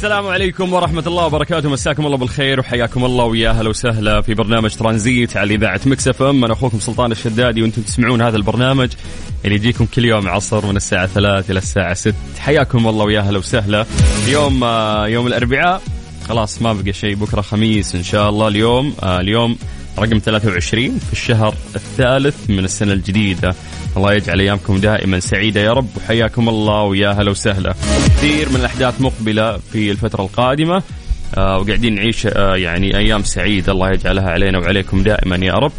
السلام عليكم ورحمة الله وبركاته. مساكم الله بالخير وحياكم الله ويا أهلا وسهلا في برنامج ترانزيت على إذاعة مكسف أم. أنا أخوكم سلطان الشدادي وأنتم تسمعون هذا البرنامج اللي يجيكم كل يوم عصر من الساعة ثلاث إلى الساعة ست. حياكم الله ويا أهلا وسهلا. اليوم آه، يوم الأربعاء. خلاص ما بقى شيء. بكرة خميس إن شاء الله. اليوم آه، اليوم رقم 23 في الشهر الثالث من السنة الجديدة. الله يجعل أيامكم دائما سعيدة يا رب. وحياكم الله ويا هلا وسهلا. كثير من الأحداث مقبلة في الفترة القادمة. آه، وقاعدين نعيش آه، يعني أيام سعيدة الله يجعلها علينا وعليكم دائما يا رب.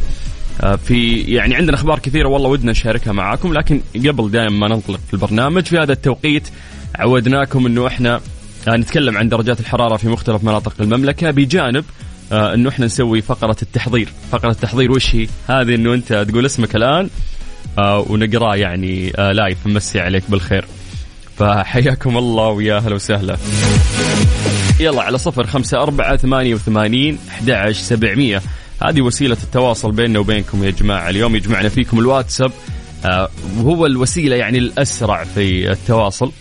آه، في يعني عندنا أخبار كثيرة والله ودنا نشاركها معاكم لكن قبل دائما ما ننطلق في البرنامج في هذا التوقيت عودناكم إنه إحنا آه، نتكلم عن درجات الحرارة في مختلف مناطق المملكة بجانب آه، إنه إحنا نسوي فقرة التحضير، فقرة التحضير وش هي؟ هذه إنه أنت تقول اسمك الآن ونقراه يعني آه، live نمسي عليك بالخير. فحياكم الله ويا أهلا وسهلا. يلا على صفر خمسة أربعة ثمانية وثمانين أحد سبعمية. هذه وسيلة التواصل بيننا وبينكم يا جماعة. اليوم يجمعنا فيكم الواتساب آه، وهو الوسيلة يعني الأسرع في التواصل.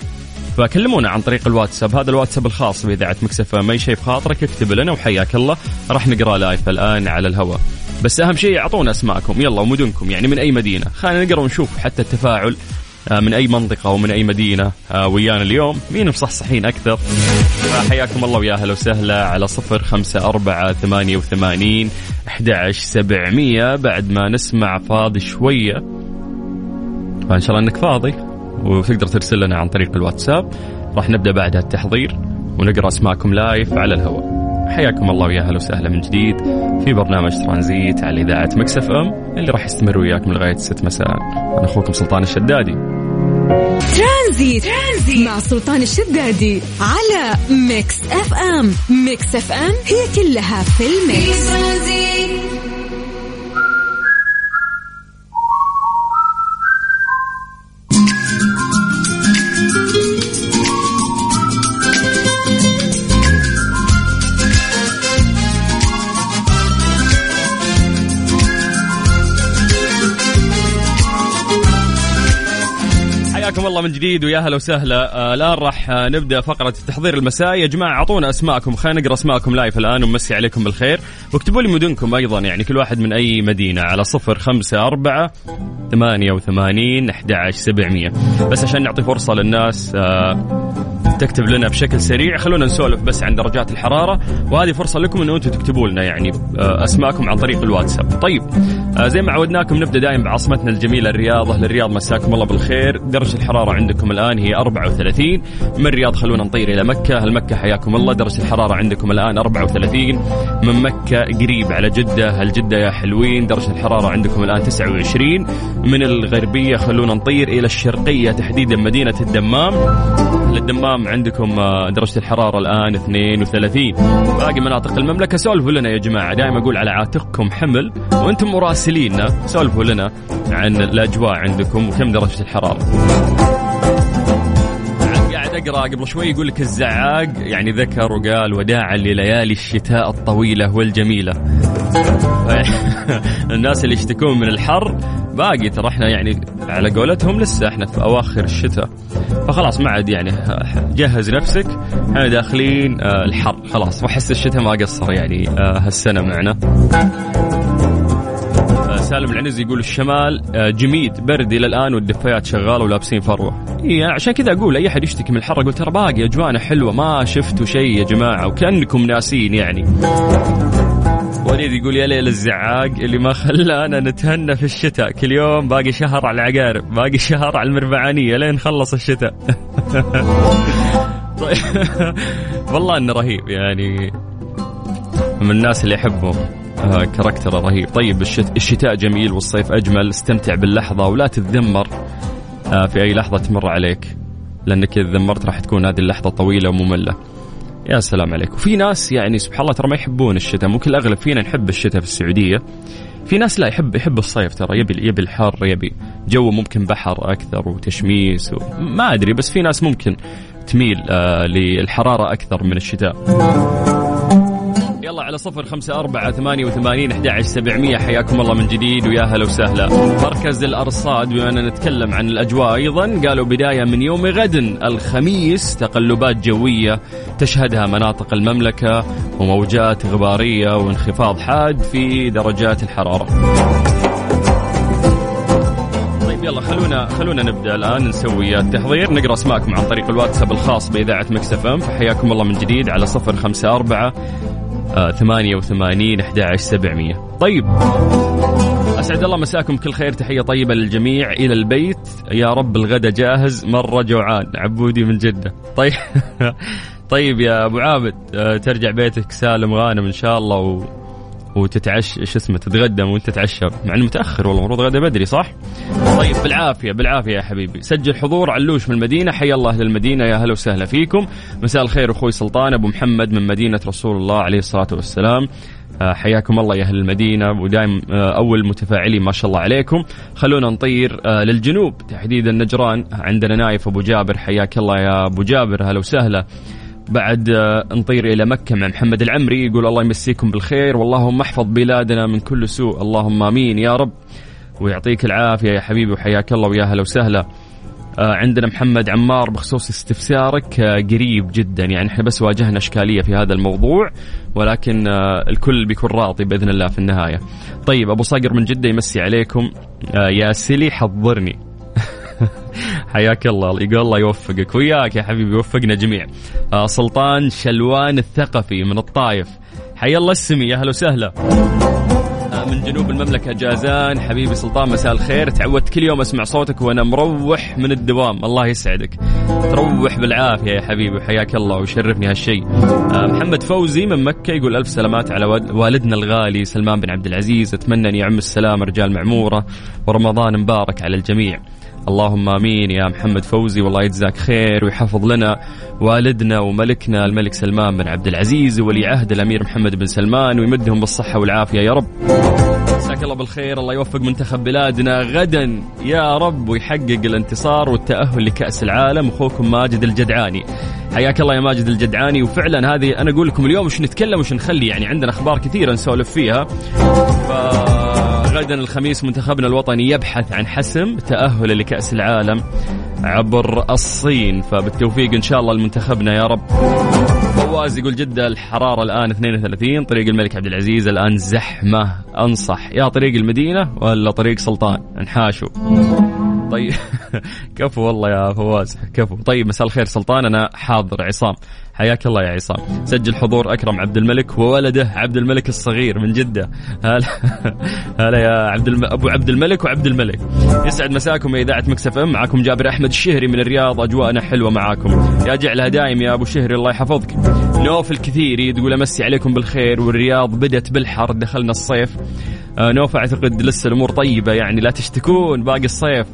فكلمونا عن طريق الواتساب. هذا الواتساب الخاص بإذاعة ميكس أف أم أي شيء في خاطرك اكتب لنا وحياك الله. راح نقرأ live الآن على الهواء. بس أهم شيء أعطونا أسماءكم. يلا ومدنكم. يعني من أي مدينة؟ خلينا نقرأ ونشوف حتى التفاعل آه، من أي منطقة ومن أي مدينة آه، ويانا اليوم. مين مصحصحين أكثر؟ حياكم الله ويا أهلا وسهلا على صفر خمسة أربعة ثمانية وثمانين أحد سبعمية. بعد ما نسمع فاضي شوية فإن شاء الله أنك فاضي وتقدر ترسل لنا عن طريق الواتساب. راح نبدأ بعدها التحضير ونقرأ أسماءكم لايف على الهواء. حياكم الله ويا أهلا وسهلا من جديد. في برنامج ترانزيت على إذاعة ميكس إف إم اللي راح يستمر وياكم لغايه 6 مساء. أنا أخوكم سلطان الشدادي. ترانزيت, ترانزيت مع سلطان الشدادي على ميكس إف إم. ميكس إف إم هي كلها في الميكس حياكم الله من جديد ويا هلا وسهلا. آه، الآن راح آه، نبدأ فقرة التحضير المسائي يا جماعة أعطونا أسماءكم. خلينا نقرأ أسماءكم لايف الآن ونمسي عليكم بالخير. واكتبوا لي مدنكم أيضا يعني كل واحد من أي مدينة. على صفر خمسة أربعة ثمانية وثمانين أحد سبعمية. بس عشان نعطي فرصة للناس آه، تكتب لنا بشكل سريع. خلونا نسولف بس عن درجات الحرارة. وهذه فرصة لكم أنه أنتم تكتبوا لنا يعني آه، أسماءكم عن طريق الواتساب. طيب آه، زي ما عودناكم نبدأ دائما بعاصمتنا الجميلة الرياض. أهل الرياض مساكم الله بالخير. درجة الحرارة عندكم الآن هي 34 من الرياض خلونا نطير إلى مكة. أهل مكة حياكم الله. درجة الحرارة عندكم الآن 34 من مكة قريب على جدة. هل جدة يا حلوين. درجة الحرارة عندكم الآن 29 من الغربية خلونا نطير إلى الشرقية تحديدا مدينة الدمام. أهل الدمام عندكم آه، درجة الحرارة الآن 32 باقي مناطق المملكة سولفوا لنا يا جماعة. دائما أقول على عاتقكم حمل وأنتم مراسليننا سولفوا لنا عن الأجواء عندكم وكم درجة الحرارة. قاعد أقرأ قبل شوي يقول لك الزعاق يعني ذكر وقال وداعا لليالي الشتاء الطويلة والجميلة. الناس اللي يشتكون من الحر باقي ترى إحنا يعني على قولتهم لسه إحنا في أواخر الشتاء. فخلاص ما عاد يعني جهز نفسك. إحنا داخلين آه، الحر. خلاص واحس الشتاء ما قصر يعني آه، هالسنة معنا. آه، سالم العنزي يقول الشمال جميد برد إلى الآن والدفايات شغالة ولابسين فروة. إي عشان كذا أقول أي أحد يشتكي من الحر أقول ترى باقي اجوانا حلوة ما شفتوا شيء يا جماعة وكأنكم ناسين يعني. وليد يقول يا ليل الزعاق اللي ما خلانا نتهنى في الشتاء. كل يوم باقي شهر على العقارب باقي شهر على المربعانية لين خلص الشتاء. والله إنه رهيب يعني. من الناس اللي يحبه آه، كاركتره رهيب. طيب الشت... الشتاء جميل والصيف أجمل. استمتع باللحظة ولا تتذمر آه، في أي لحظة تمر عليك لأنك إذا ذمرت راح تكون هذه اللحظة طويلة ومملة. يا سلام عليك وفي ناس يعني سبحان الله ترى ما يحبون الشتاء ممكن الاغلب فينا نحب الشتاء في السعودية. في ناس لا يحب يحب الصيف ترى يبي يبي الحر يبي جو ممكن بحر أكثر وتشميس و... ما أدري بس في ناس ممكن تميل آه للحرارة أكثر من الشتاء. يلا على صفر خمسة أربعة ثمانية وثمانين أحد سبعمية. حياكم الله من جديد ويا هلا وسهلا. مركز الأرصاد بما نتكلم عن الأجواء أيضا قالوا بداية من يوم غد الخميس تقلبات جوية تشهدها مناطق المملكة وموجات غبارية وانخفاض حاد في درجات الحرارة. طيب يلا خلونا خلونا نبدأ الآن نسوي التحضير نقرأ أسماءكم عن طريق الواتساب الخاص بإذاعة مكس إم. فحياكم الله من جديد على صفر خمسة أربعة آه، ثمانية وثمانين أحد عشر سبعمية. طيب. أسعد الله مساكم كل خير تحية طيبة للجميع إلى البيت. يا رب الغدا جاهز مرة جوعان عبودي من جدة. طيب. طيب يا أبو عابد آه، ترجع بيتك سالم غانم إن شاء الله و... وتتعشى شو اسمه تتغدى وانت تتعشى. مع انه متأخر والله المفروض غدا بدري صح؟ طيب بالعافية بالعافية يا حبيبي. سجل حضور علوش من المدينة حيا الله أهل المدينة يا هلا وسهلا فيكم. مساء الخير أخوي سلطان أبو محمد من مدينة رسول الله عليه الصلاة والسلام. آه، حياكم الله يا أهل المدينة ودائم آه، أول متفاعلين ما شاء الله عليكم. خلونا نطير آه، للجنوب. تحديدا نجران عندنا نايف أبو جابر حياك الله يا أبو جابر هلا وسهلا. بعد آه، نطير إلى مكة مع محمد العمري يقول الله يمسيكم بالخير واللهم احفظ بلادنا من كل سوء اللهم آمين يا رب. ويعطيك العافية يا حبيبي وحياك الله ويا هلا وسهلا. آه، عندنا محمد عمار بخصوص استفسارك آه، قريب جدا. يعني إحنا بس واجهنا إشكالية في هذا الموضوع ولكن الكل بيكون راضي بإذن الله في النهاية. طيب أبو صقر من جدة يمسي عليكم. يا سلي حضرني. حياك الله. يقول الله يوفقك. وياك يا حبيبي يوفقنا جميع. آه سلطان شلوان الثقفي من الطايف. حيا الله السمي. يا أهلا وسهلا. آه من جنوب المملكة جازان. حبيبي سلطان مساء الخير. تعودت كل يوم أسمع صوتك وأنا مروح من الدوام. الله يسعدك. تروح بالعافية يا حبيبي. وحياك الله ويشرفني هالشيء آه محمد فوزي من مكة يقول ألف سلامات على وال- والدنا الغالي سلمان بن عبد العزيز. أتمنى أن يعم السلام رجال معمورة. ورمضان مبارك على الجميع. اللهم آمين يا محمد فوزي والله يجزاك خير ويحفظ لنا والدنا وملكنا الملك سلمان بن عبد العزيز وولي عهد الأمير محمد بن سلمان ويمدهم بالصحة والعافية يا رب. مساك الله بالخير الله يوفق منتخب بلادنا غدا يا رب ويحقق الانتصار والتأهل لكأس العالم أخوكم ماجد الجدعاني. حياك الله يا ماجد الجدعاني وفعلا هذه أنا أقول لكم اليوم وش نتكلم وش نخلي يعني عندنا أخبار كثيرة نسولف فيها. فغدا الخميس منتخبنا الوطني يبحث عن حسم تأهله لكأس العالم عبر الصين فبالتوفيق إن شاء الله لمنتخبنا يا رب. فواز يقول جدة الحرارة الآن 32 طريق الملك عبد العزيز الآن زحمة أنصح. يا طريق المدينة ولا طريق سلطان؟ انحاشوا. طيب كفو والله يا فواز كفو. طيب مساء الخير سلطان أنا حاضر عصام. حياك الله يا عصام. سجل حضور أكرم عبد الملك وولده عبد الملك الصغير من جدة. هلا هلا يا عبد الم... أبو عبد الملك وعبد الملك. يسعد مساكم يا إذاعة مكسف أم. معكم جابر أحمد الشهري من الرياض. أجواءنا حلوة معاكم. يا جعلها دايم يا أبو شهري الله يحفظك. نوف الكثيري تقول أمسي عليكم بالخير والرياض بدت بالحر. دخلنا الصيف. آه، نوف أعتقد لسه الأمور طيبة يعني لا تشتكون باقي الصيف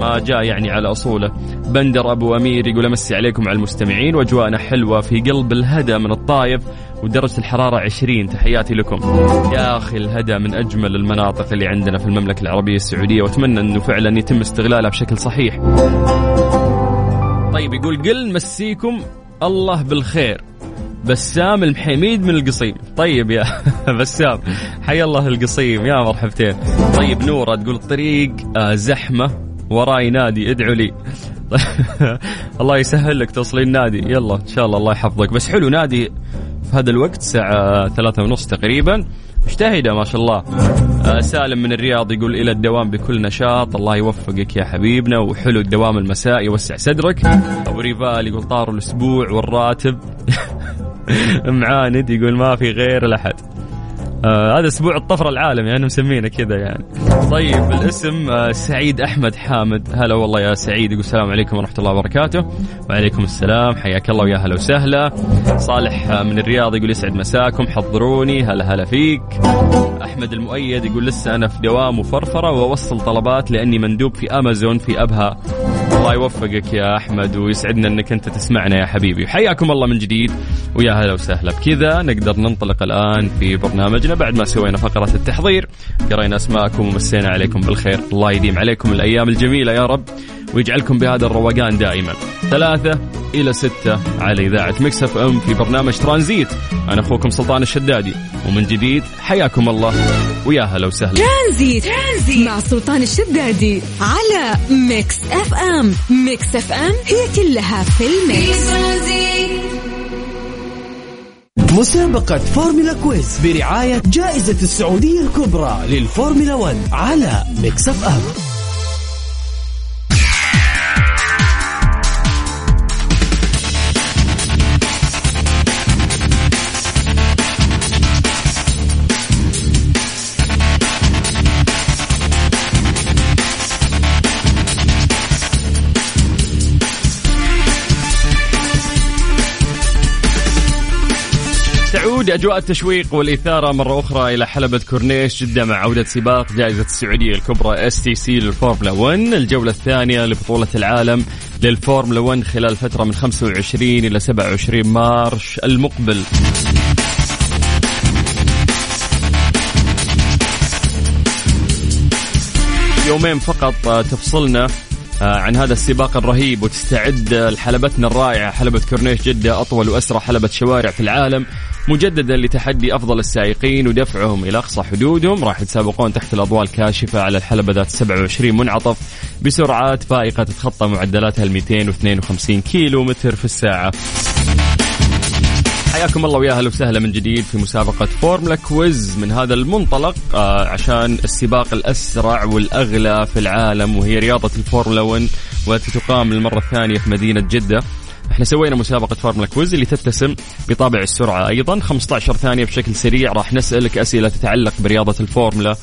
ما جاء يعني على أصوله. بندر أبو أمير يقول أمسي عليكم على المستمعين وأجواءنا حلوة في قلب الهدى من الطايف ودرجة الحرارة 20 تحياتي لكم. يا أخي الهدى من أجمل المناطق اللي عندنا في المملكة العربية السعودية وأتمنى إنه فعلا يتم استغلالها بشكل صحيح. طيب يقول قل مسيكم الله بالخير. بسام المحميد من القصيم. طيب يا بسام حي الله القصيم. يا مرحبتين. طيب نورة تقول الطريق آه، زحمة وراي نادي ادعوا لي. الله يسهل لك توصلين نادي يلا إن شاء الله الله يحفظك. بس حلو نادي في هذا الوقت الساعة ثلاثة ونص تقريبا. مجتهدة ما شاء الله. آه، سالم من الرياض يقول إلى الدوام بكل نشاط. الله يوفقك يا حبيبنا. وحلو الدوام المساء يوسع صدرك. أبو ريفال يقول طار الأسبوع والراتب. معاند يقول ما في غير الأحد آه هذا أسبوع الطفرة العالمي أنا مسمينه كذا يعني. طيب الاسم آه سعيد أحمد حامد هلا والله يا سعيد يقول السلام عليكم ورحمة الله وبركاته. وعليكم السلام حياك الله ويا هلا وسهلا. صالح آه من الرياض يقول يسعد مساكم حضروني هلا هلا فيك. أحمد المؤيد يقول لسه أنا في دوام وفرفرة وأوصل طلبات لأني مندوب في أمازون في أبها. الله يوفقك يا أحمد ويسعدنا إنك أنت تسمعنا يا حبيبي. حياكم الله من جديد ويا هلا وسهلا بكذا. نقدر ننطلق الآن في برنامجنا بعد ما سوينا فقرة التحضير. قرينا أسماءكم ومسينا عليكم بالخير. الله يديم عليكم الأيام الجميلة يا رب ويجعلكم بهذا الروقان دائما. ثلاثة إلى ستة على إذاعة ميكس أف أم في برنامج ترانزيت. أنا أخوكم سلطان الشدادي ومن جديد حياكم الله. ويا هلا وسهلا. ترانزيت. ترانزيت. مع سلطان الشدادي على ميكس أف أم. ميكس أف أم هي كلها في الميكس. مسابقة فورمولا quiz برعاية جائزة السعودية الكبرى للفورمولا 1 على ميكس أف أم. تعود أجواء التشويق والإثارة مرة أخرى إلى حلبة كورنيش جدة مع عودة سباق جائزة السعودية الكبرى STC للفورمولا 1 الجولة الثانية لبطولة العالم للفورمولا 1 خلال فترة من 25 إلى 27 مارس المقبل. يومين فقط آه، تفصلنا آه، عن هذا السباق الرهيب وتستعد لحلبتنا الرائعة حلبة كورنيش جدة أطول وأسرع حلبة شوارع في العالم. مجددا لتحدي أفضل السائقين ودفعهم إلى أقصى حدودهم. راح يتسابقون تحت الأضواء الكاشفة على الحلبة ذات 27 منعطف بسرعات فائقة تتخطى معدلاتها ال 252 كيلو متر في الساعة. حياكم الله ويا أهلا وسهلا من جديد في مسابقة فورمولا quiz من هذا المنطلق. آه عشان السباق الأسرع والأغلى في العالم وهي رياضة الفورمولا 1 والتي تقام للمرة الثانية في مدينة جدة. إحنا سوينا مسابقة فورمولا quiz اللي تتسم بطابع السرعة. أيضا 15 ثانية بشكل سريع راح نسألك أسئلة تتعلق برياضة الفورمولا.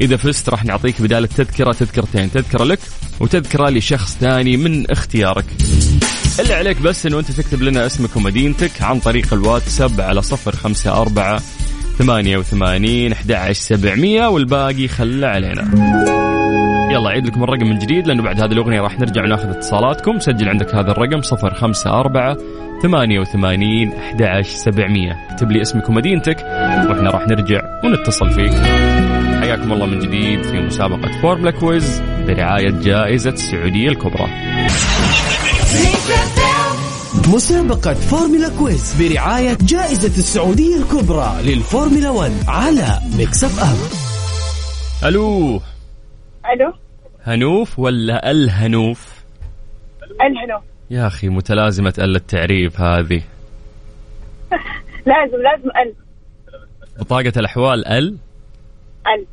إذا فزت راح نعطيك بدال التذكرة تذكرتين. تذكرة لك وتذكرة لشخص ثاني من اختيارك. اللي عليك بس إنه أنت تكتب لنا اسمك ومدينتك عن طريق الواتساب على صفر خمسة أربعة ثمانية وثمانين أحد والباقي خله علينا. يلا عيد لكم الرقم من جديد لأنه بعد هذه الأغنية راح نرجع وناخذ اتصالاتكم. سجل عندك هذا الرقم صفر خمسة أربعة ثمانية وثمانين أحد سبعمية. اكتب لي اسمك ومدينتك وإحنا راح نرجع ونتصل فيك. حياكم الله من جديد في مسابقة فورمولا كويز برعاية جائزة السعودية الكبرى. مسابقة فورمولا كويز برعاية جائزة السعودية الكبرى للفورمولا 1 على ميكس اف ام ألو. ألو. هنوف ولا الهنوف؟ الهنو يا أخي متلازمة ال التعريف هذه. لازم لازم ال. بطاقة الأحوال ال؟ ال.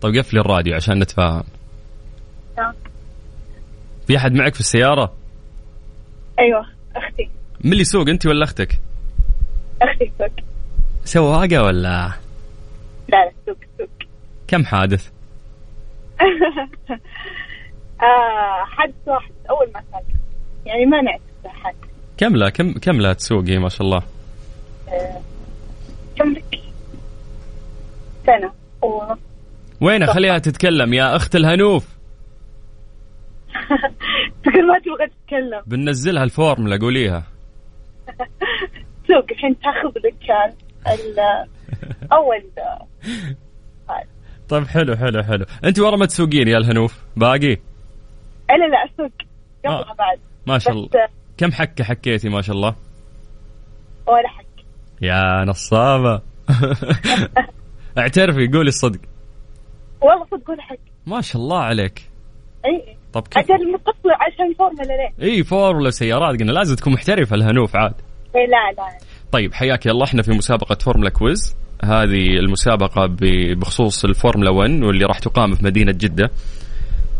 طيب قفلي الراديو عشان نتفاهم. نعم. في أحد معك في السيارة؟ أيوه أختي. من اللي يسوق أنت ولا أختك؟ أختي سوق سواقة ولا؟ لا لا سوق سوق كم حادث؟ آه حدث واحد أول ما ساق يعني ما نعرف حد. كم لا كم كم لا تسوقي ما شاء الله؟ كم لك؟ سنة ونص وين خليها تتكلم يا أخت الهنوف. فكر ما تبغى تتكلم. بننزلها الفورمولا قوليها. سوق الحين تاخذ لك أول. طيب حلو حلو حلو. أنت ورا ما تسوقين يا الهنوف؟ باقي؟ لا لا أسوق. قبلها آه. بعد. ما شاء الله. كم حكة حكيتي ما شاء الله؟ ولا حق يا نصابة. اعترفي قولي الصدق. والله صدق ولا حق ما شاء الله عليك. اي طب كيف؟ أجل متصلة عشان فورمولا ليه؟ اي فورمولا سيارات قلنا لازم تكون محترفة الهنوف عاد. إيه لا لا. طيب حياك الله إحنا في مسابقة فورمولا quiz. هذه المسابقة بخصوص الفورمولا 1 واللي راح تقام في مدينة جدة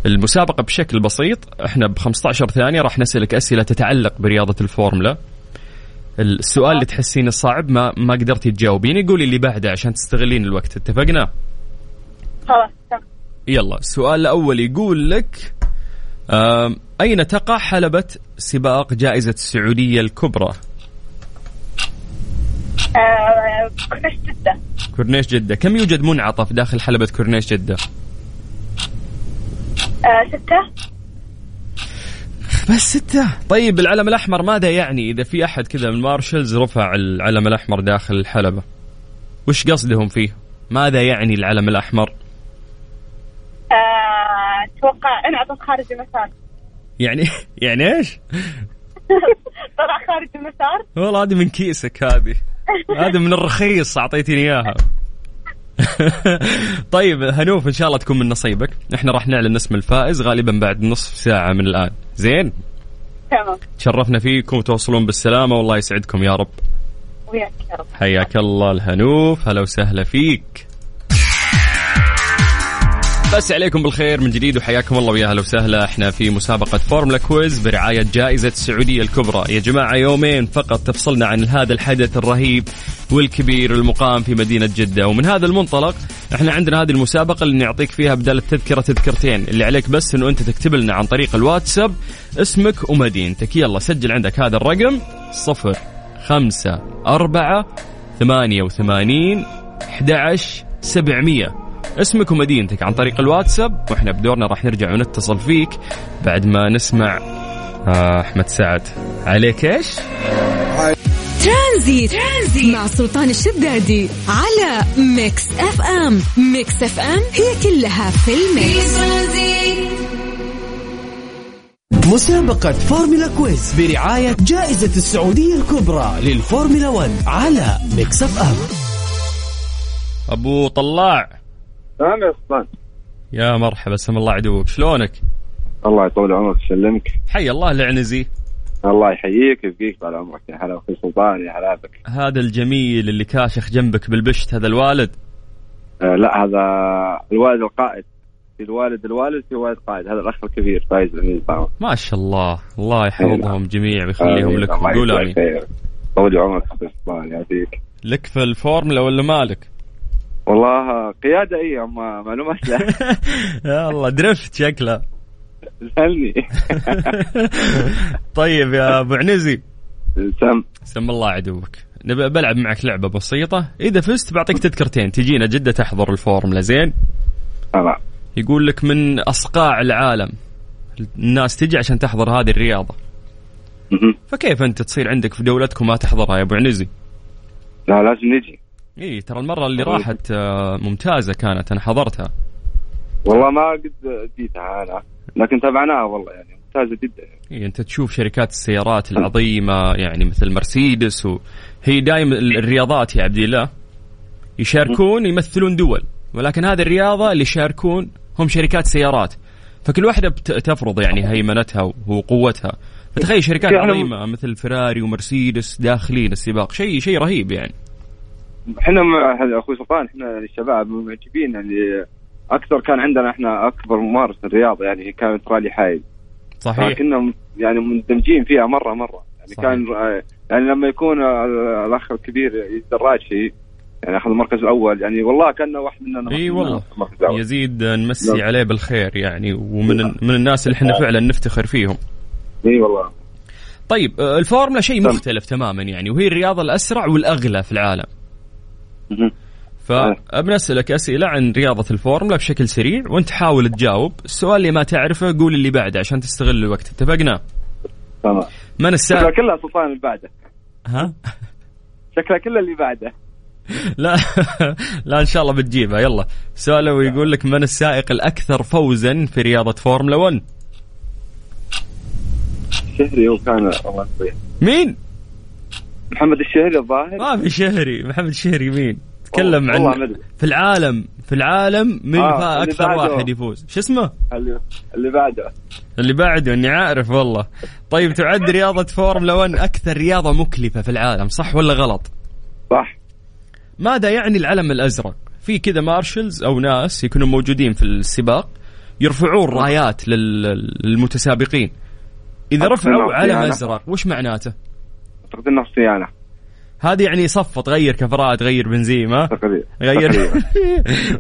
المسابقة بشكل بسيط إحنا ب 15 ثانية راح نسألك أسئلة تتعلق برياضة الفورمولا السؤال اللي تحسين صعب ما ما قدرتي تجاوبيني قولي اللي بعده عشان تستغلين الوقت اتفقنا؟ خلاص يلا السؤال الأول يقول لك أين تقع حلبة سباق جائزة السعودية الكبرى؟ كورنيش جدة. كورنيش جدة. كم يوجد منعطف داخل حلبة كورنيش جدة؟ آه، ستة. بس ستة. طيب العلم الأحمر ماذا يعني؟ إذا في أحد كذا من marshals رفع العلم الأحمر داخل الحلبة وش قصدهم فيه؟ ماذا يعني العلم الأحمر؟ آه، أتوقع انعطف خارج المسار. يعني يعني إيش؟ طلع خارج المسار. والله هذه من كيسك هذه. هذه من الرخيص أعطيتني إياها. طيب هنوف إن شاء الله تكون من نصيبك. إحنا راح نعلن اسم الفائز غالبا بعد نصف ساعة من الآن. زين؟ تمام. تشرفنا فيكم وتوصلون بالسلامة والله يسعدكم يا رب. وياك يا رب. حياك الله الهنوف هلا وسهلا فيك. بس عليكم بالخير من جديد وحياكم الله ويا أهلا وسهلا. إحنا في مسابقة فورمولا quiz برعاية جائزة السعودية الكبرى. يا جماعة يومين فقط تفصلنا عن هذا الحدث الرهيب والكبير المقام في مدينة جدة. ومن هذا المنطلق إحنا عندنا هذه المسابقة اللي نعطيك فيها بدل التذكرة تذكرتين. اللي عليك بس إنه أنت تكتب لنا عن طريق الواتساب اسمك ومدينتك. يلا سجل عندك هذا الرقم صفر خمسة أربعة ثمانية وثمانين أحد عشر سبعمية. اسمك ومدينتك عن طريق الواتساب وإحنا بدورنا راح نرجع ونتصل فيك بعد ما نسمع آه أحمد سعد. عليك إيش؟ ترانزيت, ترانزيت. مع سلطان الشدادي على Mix FM. Mix FM هي كلها في ال mix. مسابقة فورمولا quiz برعاية جائزة السعودية الكبرى للفورمولا 1 على Mix FM. أبو طلاع تمام يا سلطان يا مرحبا سم الله عدوك. شلونك؟ الله يطول عمرك يسلمك. حي الله العنزي الله يحييك ويبقيك طال عمرك. يا هلا أخوي سلطان يا هلا بك. هذا الجميل اللي كاشخ جنبك بالبشت هذا الوالد؟ آه لا هذا الوالد القائد. في الوالد الوالد في والد قائد. هذا الأخ الكبير فايز ما شاء الله. الله يحفظهم جميع ويخليهم لك. قول آمين. طول عمرك أخوي سلطان يعطيك. لك في الفورمولا ولا مالك؟ والله قيادة اي اما معلومات لا يا الله درفت شكله. سألني طيب يا أبو عنزي. سم. سم الله عدوك. نبي بلعب معك لعبة بسيطة. إذا فزت بعطيك تذكرتين. تجينا جدة تحضر الفورمولا زين؟ يقول لك من أصقاع العالم. الناس تجي عشان تحضر هذه الرياضة. فكيف أنت تصير عندك في دولتكم ما تحضرها يا أبو عنزي؟ لا لازم نجي. إي ترى المرة اللي راحت آه، ممتازة كانت أنا حضرتها. والله ما قد جيتها أنا لكن تابعناها والله يعني ممتازة جدا. إيه أنت تشوف شركات السيارات العظيمة يعني مثل مرسيدس وهي دائما الرياضات يا عبد الله. يشاركون يمثلون دول ولكن هذه الرياضة اللي يشاركون هم شركات سيارات. فكل واحدة تفرض يعني هيمنتها وقوتها. فتخيل شركات يعني- عظيمة مثل فراري ومرسيدس داخلين السباق. شيء شيء رهيب يعني. إحنا مع أخوي سلطان إحنا الشباب معجبين يعني أكثر كان عندنا إحنا أكبر ممارس للرياضه يعني كانت رالي حايل. صحيح. كنا يعني مندمجين فيها مرة مرة. يعني صحيح. كان يعني لما يكون ال- الأخ الكبير دراج شيء يعني أخذ المركز الأول يعني والله كان واحد مننا إي والله. يزيد نمسي نعم. عليه بالخير يعني ومن من الناس اللي إحنا فعلا نفتخر فيهم. إي والله. طيب آه، الفورمولا شيء. مختلف تماما يعني وهي الرياضة الأسرع والأغلى في العالم. مهم. فبنسألك أسئلة عن رياضة الفورمولا بشكل سريع وأنت حاول تجاوب. السؤال اللي ما تعرفه قول اللي بعده عشان تستغل الوقت. اتفقنا؟ تمام. من شكلها السائق كلها سلطان اللي بعده. ها؟ شكلها كلها اللي بعده. لا. لا إن شاء الله بتجيبها. يلا. سؤاله يقول لك من السائق الأكثر فوزا في رياضة فورمولا 1 الشهري هو كان الله يطيح مين؟ محمد الشهري الظاهر ما في شهري محمد الشهري مين تكلم عن. في العالم في العالم من آه، بعده. واحد يفوز شو اسمه اللي, بعده اللي بعده إني عارف والله طيب تعد رياضة فورمولا 1 أكثر رياضة مكلفة في العالم صح ولا غلط صح ماذا يعني العلم الأزرق؟ في كذا marshals أو ناس يكونوا موجودين في السباق يرفعون رايات لل- للمتسابقين. إذا رفعوا علم. أزرق وش معناته؟ اعتقد انه صيانه هذه يعني صفط غير كفرات غير؟ تقريبا غير.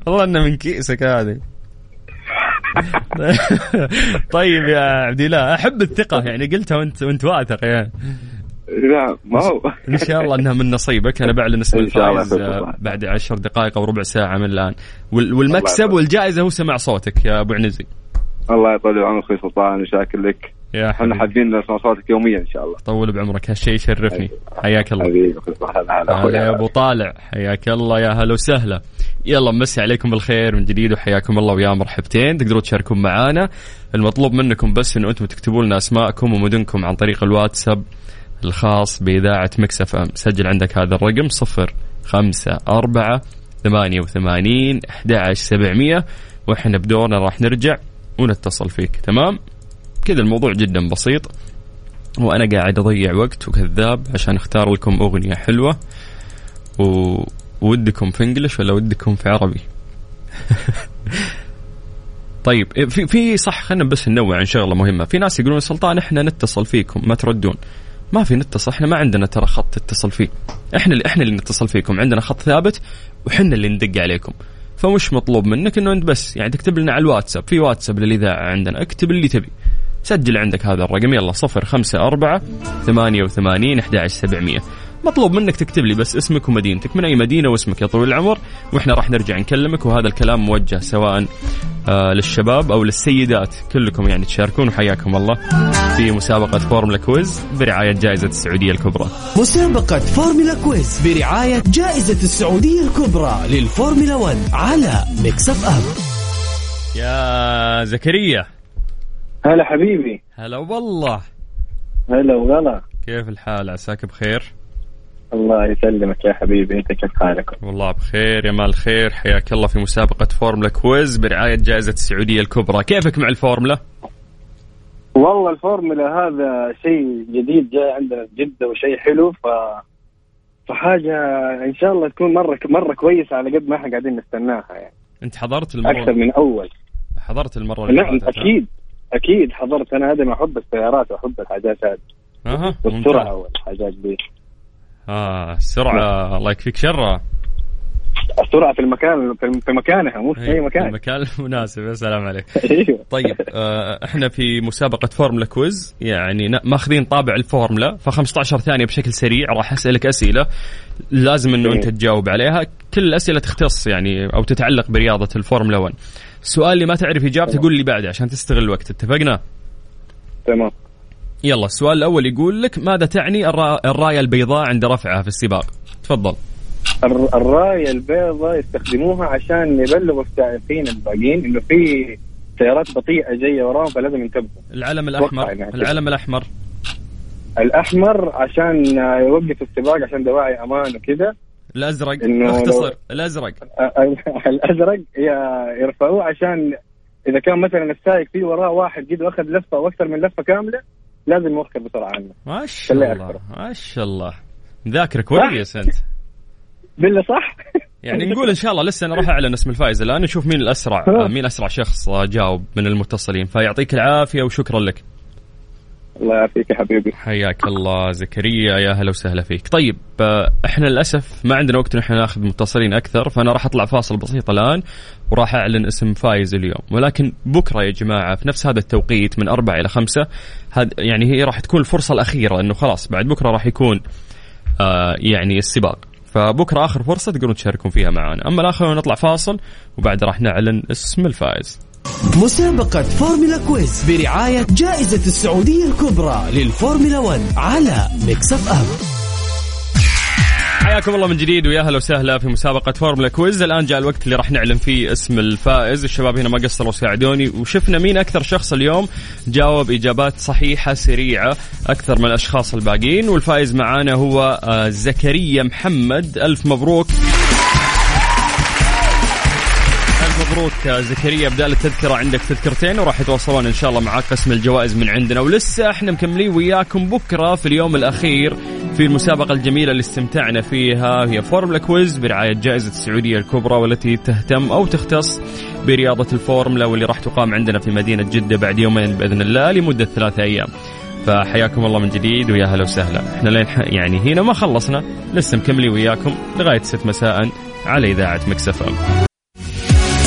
والله إنه من كيسك هذه. طيب يا عبد الله أحب الثقة يعني قلتها وأنت وأنت واثق يعني. لا ما هو. إن شاء الله إنها من نصيبك. أنا بعلن اسم الفائز. بعد عشر دقائق أو ربع ساعة من الآن. وال- والمكسب. والجائزة هو سمع صوتك يا أبو عنزي. الله يطول عمرك أخوي سلطان وشاكر لك. يا إحنا حبيبي. حابين نسمع صوتك يوميا إن شاء الله. طول بعمرك. هالشيء يشرفني. حياك الله. حبيبي هلا. يا أبو طالع. حياك الله. يا هلا وسهلا. يلا مسي عليكم بالخير من جديد وحياكم الله ويا مرحبتين. تقدروا تشاركون معنا المطلوب منكم بس انه أنتم تكتبوا لنا أسماءكم ومدنكم عن طريق الواتساب الخاص بإذاعة Mix FM. سجل عندك هذا الرقم صفر خمسة أربعة ثمانية وثمانين أحد سبعمية. وإحنا بدورنا راح نرجع ونتصل فيك. تمام؟ كذا الموضوع جدا بسيط وأنا قاعد أضيع وقت وكذاب عشان أختار لكم أغنية حلوة و... ودكم في إنجلش ولا ودكم في عربي؟ طيب في في صح خلينا بس ننوع عن شغلة مهمة، في ناس يقولون سلطان إحنا نتصل فيكم ما تردون. ما في نتصل إحنا ما عندنا ترى خط تتصل فيه. إحنا اللي إحنا اللي نتصل فيكم، عندنا خط ثابت وحنا اللي ندق عليكم. فمش مطلوب منك إنه أنت بس يعني تكتب لنا على الواتساب، في واتساب للإذاعة عندنا، اكتب اللي تبي. سجل عندك هذا الرقم. يلا صفر خمسة أربعة ثمانية وثمانين أحد عشر سبعمية. مطلوب منك تكتب لي بس اسمك ومدينتك. من أي مدينة واسمك يا طويل العمر؟ وإحنا راح نرجع نكلمك. وهذا الكلام موجه سواء آه للشباب أو للسيدات. كلكم يعني تشاركون وحياكم الله في مسابقة فورمولا كويز برعاية جائزة السعودية الكبرى. مسابقة فورمولا كويز برعاية جائزة السعودية الكبرى للفورمولا 1 على Mix FM يا زكريا. هلا حبيبي. هلا والله. هلا وغلا. كيف الحال؟ عساك بخير؟ الله يسلمك يا حبيبي انت كيف حالك؟ والله بخير يا مال الخير حياك الله في مسابقة فورمولا quiz برعاية جائزة السعودية الكبرى. كيفك مع الفورمولا؟ والله الفورمولا هذا شيء جديد جاي عندنا في جدة وشيء حلو ف فحاجة إن شاء الله تكون مرة مرة كويسة على قد ما إحنا قاعدين نستناها يعني. أنت حضرت أكثر المرة من أول. حضرت المرة اللي نعم؟ أكيد. أكيد حضرت أنا هذا ما أحب السيارات واحب الحاجات هذه. أها والسرعة ممتاز. والحاجات دي. آه السرعة الله يكفيك شرها. السرعة في المكان في مكانها مو في أي في مكان. المكان المناسب. يا سلام عليك. أيوه. طيب آه إحنا في مسابقة فورمولا quiz. يعني ماخذين طابع الفورمولا ف 15 ثانية بشكل سريع راح أسألك أسئلة لازم إنه أنت تجاوب عليها. كل الأسئلة تختص يعني أو تتعلق برياضة الفورمولا 1 السؤال اللي ما تعرف إجابته قول لي بعده عشان تستغل الوقت اتفقنا؟ تمام يلا السؤال الأول يقول لك ماذا تعني الرا- الراية البيضاء عند رفعها في السباق؟ تفضل الر- الراية البيضاء يستخدموها عشان يبلغوا السائقين الباقيين إنه في سيارات بطيئة جاية وراهم فلازم ينتبهوا. العلم الأحمر كده. العلم الأحمر الأحمر عشان يوقف السباق عشان دواعي أمان وكذا. الأزرق. اختصر لو- الأزرق. ال- الأزرق ي- يرفعوه عشان إذا كان مثلا السائق فيه وراه واحد قد أخذ لفة أو أكثر من لفة كاملة لازم يوخر بسرعة عنه. ما شاء الله. ما شاء الله. مذاكر كويس أنت. بالله صح؟ يعني نقول إن شاء الله لسه أنا راح أعلن اسم الفائز. الآن نشوف مين الأسرع مين أسرع شخص جاوب من المتصلين. فيعطيك العافية وشكرا لك. الله يعافيك يا حبيبي. حياك الله. زكريا يا هلا وسهلا فيك. طيب آه، إحنا للأسف ما عندنا وقت ان إحنا ناخذ متصلين أكثر فأنا راح أطلع فاصل بسيط الآن وراح أعلن اسم فايز اليوم. ولكن بكرة يا جماعة في نفس هذا التوقيت من أربعة إلى خمسة يعني هي راح تكون الفرصة الأخيرة إنه خلاص بعد بكرة راح يكون آه يعني السباق. فبكرة آخر فرصة تقدرون تشاركون فيها معنا. أما الآخر نطلع فاصل وبعد راح نعلن اسم الفائز مسابقة فورمولا quiz برعاية جائزة السعودية الكبرى للفورمولا 1 على Mix FM حياكم الله من جديد ويا أهلا وسهلا في مسابقة فورمولا quiz، الآن جاء الوقت اللي راح نعلن فيه اسم الفائز، الشباب هنا ما قصروا ساعدوني. وشفنا مين أكثر شخص اليوم جاوب إجابات صحيحة سريعة أكثر من الأشخاص الباقيين، والفائز معانا هو آه، زكريا محمد، ألف مبروك. مبروك آه، زكريا بدال التذكرة عندك تذكرتين وراح يتواصلون إن شاء الله معاك قسم الجوائز من عندنا. ولسه إحنا مكملين وياكم بكرة في اليوم الأخير في المسابقة الجميلة اللي استمتعنا فيها. هي فورمولا quiz برعاية جائزة السعودية الكبرى والتي تهتم أو تختص برياضة الفورمولا واللي راح تقام عندنا في مدينة جدة بعد يومين بإذن الله لمدة ثلاثة أيام. فحياكم الله من جديد ويا هلا وسهلا. إحنا لين يعني هنا ما خلصنا لسه مكملين وياكم لغاية 6 مساء على إذاعة Mix FM.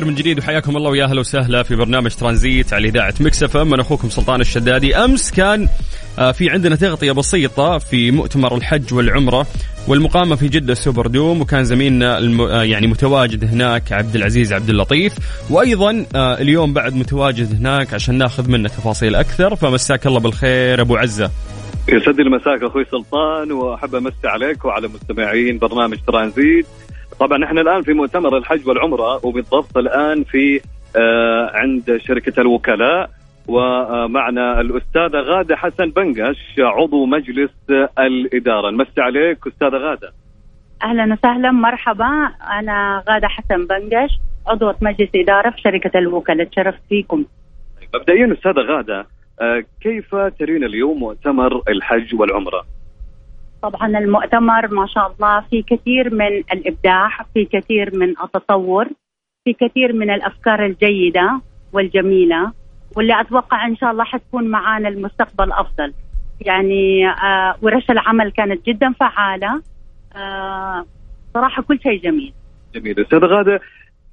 بالخير من جديد وحياكم الله ويا أهلا وسهلا في برنامج ترانزيت على إذاعة Mix FM. أنا أخوكم سلطان الشدادي. أمس كان آه، في عندنا تغطية بسيطة في مؤتمر الحج والعمرة والمقامة في جدة سوبر دوم وكان زميلنا الم... آه، يعني متواجد هناك عبد العزيز عبد اللطيف. وأيضا آه، اليوم بعد متواجد هناك عشان ناخذ منه تفاصيل أكثر. فمساك الله بالخير أبو عزة. يسعد لي مساك أخوي سلطان وأحب أمسي عليك وعلى مستمعين برنامج ترانزيت. طبعا إحنا الآن في مؤتمر الحج والعمرة وبالضبط الآن في آه عند شركة الوكلاء ومعنا الأستاذة غادة حسن بنقش عضو مجلس الإدارة. نمسي عليك أستاذة غادة. أهلا وسهلا مرحبا. أنا غادة حسن بنقش عضوة مجلس إدارة في شركة الوكلاء. تشرفت فيكم. مبدئيا أستاذة غادة آه، كيف ترين اليوم مؤتمر الحج والعمرة؟ طبعا المؤتمر ما شاء الله في كثير من الإبداع في كثير من التطور في كثير من الأفكار الجيدة والجميلة واللي أتوقع إن شاء الله حتكون معانا المستقبل أفضل. يعني آه ورش العمل كانت جدا فعالة. آه صراحة كل شيء جميل. جميل. أستاذ غادة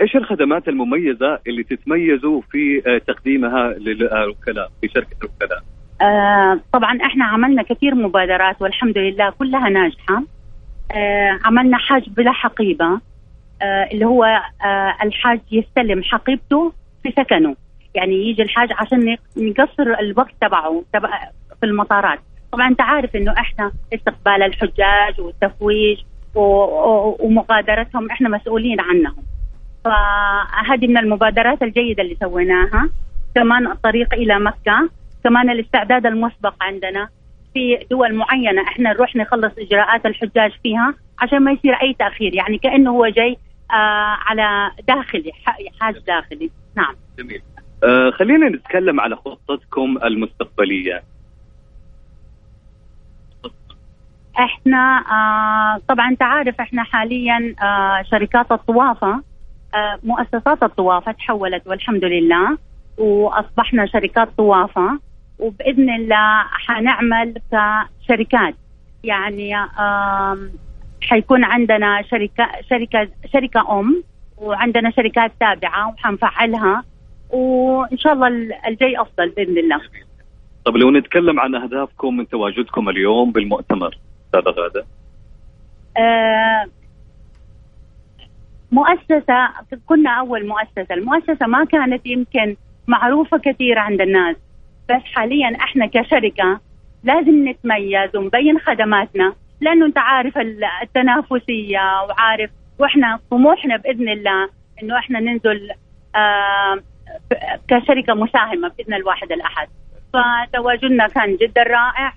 إيش الخدمات المميزة اللي تتميزوا في آه، تقديمها للوكلاء في شركة الوكلاء؟ آه طبعا إحنا عملنا كثير مبادرات والحمد لله كلها ناجحة. آه عملنا حاج بلا حقيبة آه اللي هو آه الحاج يستلم حقيبته في سكنه. يعني يجي الحاج عشان نقصر الوقت تبعه تبع في المطارات. طبعا أنت عارف إنه إحنا استقبال الحجاج والتفويج ومغادرتهم إحنا مسؤولين عنهم. فهذه من المبادرات الجيدة اللي سويناها. كمان الطريق إلى مكة. كمان الاستعداد المسبق عندنا في دول معينة. إحنا نروح نخلص إجراءات الحجاج فيها عشان ما يصير أي تأخير. يعني كأنه هو جاي آه على داخلي حاج داخلي. نعم. جميل. آه خلينا نتكلم على خطتكم المستقبلية. إحنا آه طبعا أنت عارف إحنا حاليا آه شركات الطوافة آه مؤسسات الطوافة تحولت والحمد لله وأصبحنا شركات طوافة. وبإذن الله حنعمل كشركات يعني حيكون عندنا شركة شركة شركة أم وعندنا شركات تابعة وحنفعلها وإن شاء الله الجاي أفضل بإذن الله. طب لو نتكلم عن أهدافكم من تواجدكم اليوم بالمؤتمر أستاذة غادة. آه مؤسسة كنا أول مؤسسة، المؤسسة ما كانت يمكن معروفة كثير عند الناس بس حاليا إحنا كشركة لازم نتميز ونبين خدماتنا لأنه أنت عارف التنافسية وعارف وإحنا طموحنا بإذن الله إنه إحنا ننزل كشركة مساهمة بإذن الواحد الأحد. فتواجدنا كان جدا رائع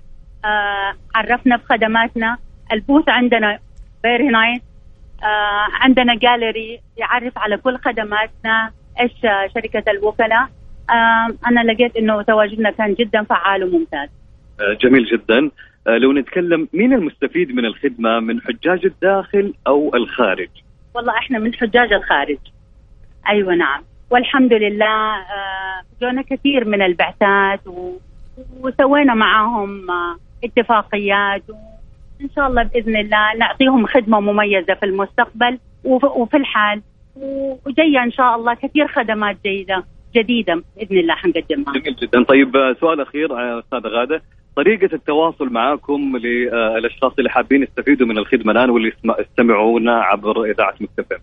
عرفنا بخدماتنا. ال booth عندنا very nice عندنا جاليري يعرف على كل خدماتنا إيش شركة الوكلاء. أنا لقيت إنه تواجدنا كان جدا فعال وممتاز. آه، جميل جدا. آه، لو نتكلم مين المستفيد من الخدمة؟ من حجاج الداخل أو الخارج؟ والله إحنا من حجاج الخارج. أيوه نعم. والحمد لله آه، جونا كثير من البعثات و... وسوينا معاهم اتفاقيات وان شاء الله بإذن الله نعطيهم خدمة مميزة في المستقبل وفي, وفي الحال. وجاية إن شاء الله كثير خدمات جيدة. جديدة بإذن الله حنقدمها. جميل جدا، طيب آه، سؤال أخير آه، استاذه غادة، طريقة التواصل معاكم للاشخاص اللي حابين يستفيدوا من الخدمة الآن واللي يستمعونا عبر إذاعة مكتفى.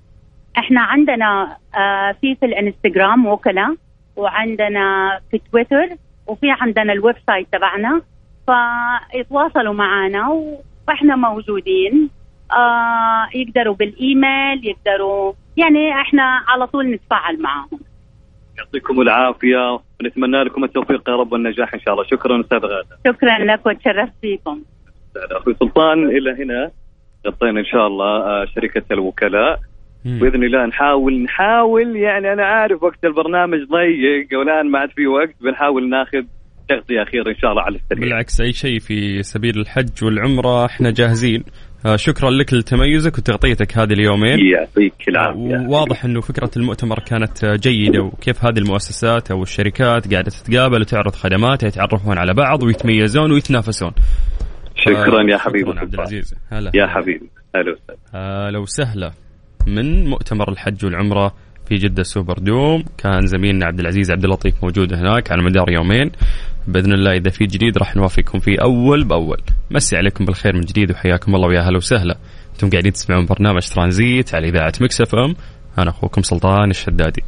إحنا عندنا آه، في في الإنستغرام وكلاء وعندنا في تويتر وفي عندنا ال website تبعنا. فيتواصلوا معنا وإحنا موجودين. آه يقدروا بالإيميل يقدروا يعني إحنا على طول نتفاعل معاهم. يعطيكم العافية ونتمنى لكم التوفيق يا رب والنجاح إن شاء الله. شكرا أستاذ غادة. شكرا لك وتشرفت فيكم. أخوي سلطان إلى هنا غطينا إن شاء الله آه، شركة الوكلاء. بإذن الله نحاول نحاول يعني أنا عارف وقت البرنامج ضيق والآن ما عاد في وقت بنحاول ناخذ تغطية أخيرة إن شاء الله على السريع. بالعكس أي شيء في سبيل الحج والعمرة إحنا جاهزين. شكرا لك لتميزك وتغطيتك هذه اليومين. يعطيك العافية. واضح إنه فكرة المؤتمر كانت جيدة وكيف هذه المؤسسات أو الشركات قاعدة تتقابل وتعرض خدماتها يتعرفون على بعض ويتميزون ويتنافسون. شكرا يا حبيبي شكرا عبد العزيز. هلا. يا حبيبي. هلا وسهلا. هلا وسهلا من مؤتمر الحج والعمرة في جدة سوبر دوم. كان زميلنا عبد العزيز عبد اللطيف موجود هناك على مدار يومين. بإذن الله إذا في جديد راح نوافيكم فيه أول بأول. مسي عليكم بالخير من جديد وحياكم الله ويا هلا وسهلا. أنتم قاعدين تسمعون برنامج ترانزيت على إذاعة مكس إف إم. أنا أخوكم سلطان الشدادي.